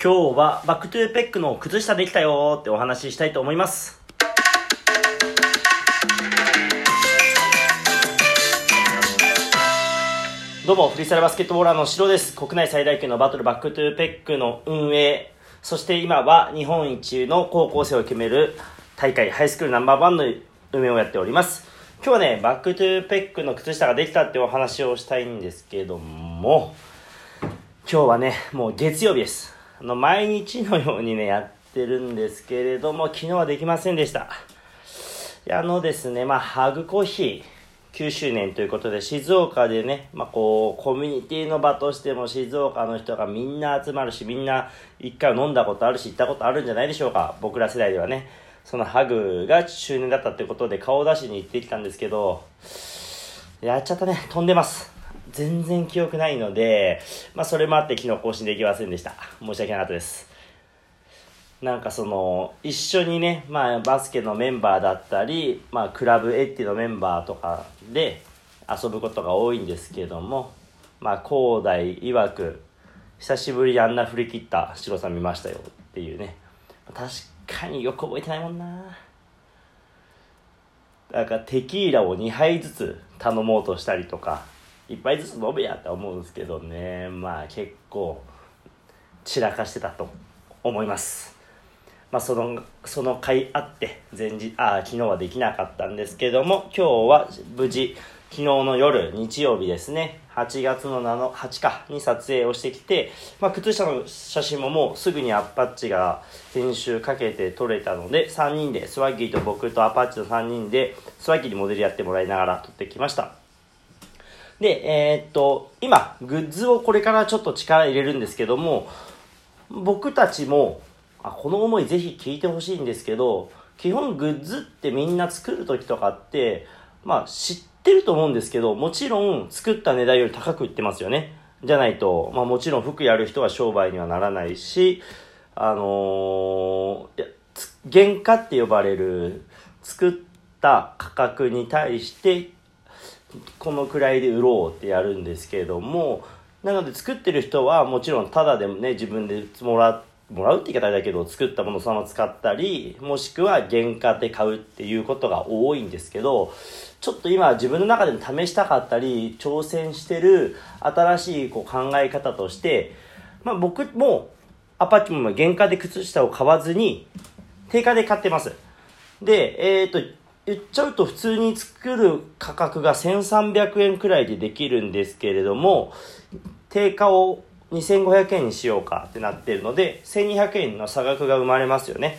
今日はバックトゥーペックの靴下できたよってお話ししたいと思います。どうも、フリースタイルバスケットボーラーのシロです。国内最大級のバトルバックトゥーペックの運営、そして今は日本一の高校生を決める大会、ハイスクールナンバーワンの運営をやっております。今日はね、バックトゥーペックの靴下ができたってお話をしたいんですけども、今日はね、もう月曜日です。あの、毎日のようにね、やってるんですけれども、昨日はできませんでした。あのですね、まあ、ハグコーヒー9周年ということで、静岡でね、まあ、こう、コミュニティの場としても静岡の人がみんな集まるし、みんな一回飲んだことあるし、行ったことあるんじゃないでしょうか。僕ら世代ではね。そのハグが周年だったってことで顔出しに行ってきたんですけど、やっちゃったね。飛んでます。全然記憶ないので、まあ、それもあって昨日更新できませんでした。申し訳なかったです。なんかその、一緒にね、まあ、バスケのメンバーだったり、まあ、クラブエッティのメンバーとかで遊ぶことが多いんですけども、まあ、広大曰く、久しぶりにあんな振り切ったシロさん見ましたよっていうね。確かによく覚えてないもんな。なんかテキーラを2杯ずつ頼もうとしたりとか、1杯ずつ飲めやって思うんですけどね、まあ結構散らかしてたと思います。まあその、その回あって、前日、ああ、昨日はできなかったんですけども、今日は無事、昨日の夜、日曜日ですね、8月の7、8か、に撮影をしてきて、まあ靴下の写真ももうすぐにアッパッチが編集かけて撮れたので、3人で、スワッギーと僕とアパッチの3人で、スワッギーにモデルやってもらいながら撮ってきました。で、えーっと、今、グッズをこれからちょっと力入れるんですけども、僕たちも、あこの思いぜひ聞いてほしいんですけど、基本グッズってみんな作る時とかって、まあ知ってると思うんですけど、もちろん作った値段より高く売ってますよね。じゃないと、まあもちろん服やる人は商売にはならないし、あのー原価って呼ばれる作った価格に対してこのくらいで売ろうってやるんですけれどもなので作ってる人はもちろんタダでもね自分でもらもらうって言い方だけど作ったものそのまま使ったりもしくは原価で買うっていうことが多いんですけどちょっと今自分の中でも試したかったり挑戦してる新しいこう考え方として、まあ、僕もアパッチも原価で靴下を買わずに定価で買ってます。で、えっ、と、言っちゃうと普通に作る価格が1300円くらいでできるんですけれども、定価を2500円にしようかってなってるので、1200円の差額が生まれますよね。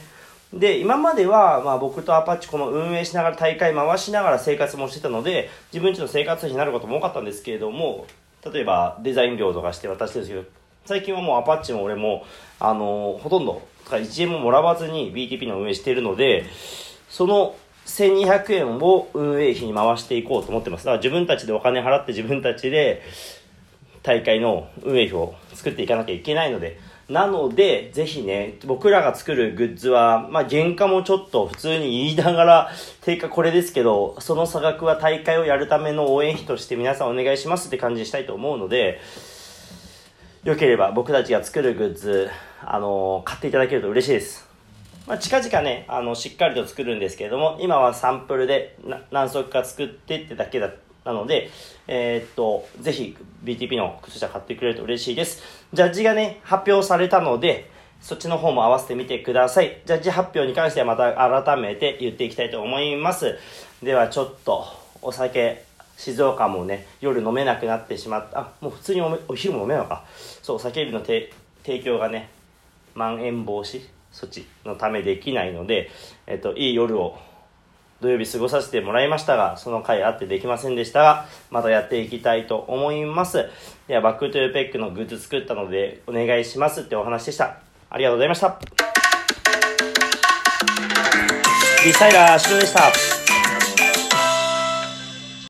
で、今までは、まあ僕とアパッチこの運営しながら大会回しながら生活もしてたので、自分ちの生活費になることも多かったんですけれども、例えばデザイン料とかして渡してるんですけど、最近はもうアパッチも俺も、あのほとんど、1円ももらわずに BTP の運営してるので、その1200円を運営費に回していこうと思ってます。だから自分たちでお金払って自分たちで大会の運営費を作っていかなきゃいけないので、なので、ぜひね、僕らが作るグッズは、まあ、原価もちょっと普通に言いながら、定価これですけど、その差額は大会をやるための応援費として皆さんお願いしますって感じにしたいと思うので、よければ僕たちが作るグッズ、あの買っていただけると嬉しいです。まあ、近々ね、あの、しっかりと作るんですけれども、今はサンプルで何足か作ってってだけだなので、えーっと、ぜひ BTP の靴下買ってくれると嬉しいです。ジャッジがね、発表されたので、そっちの方も合わせてみてください。ジャッジ発表に関してはまた改めて言っていきたいと思います。ではちょっと、お酒、静岡もね、夜飲めなくなってしまった。あ、もう普通におお昼も飲めなのか。そう、お酒類の提供がね、まん延防止措置のためできないので、えっと、いい夜を土曜日過ごさせてもらいましたが、その回あってできませんでしたが、またやっていきたいと思います。では、バックトゥーペックのグッズ作ったので、お願いしますってお話でした。ありがとうございました。リサイラー、シュでした。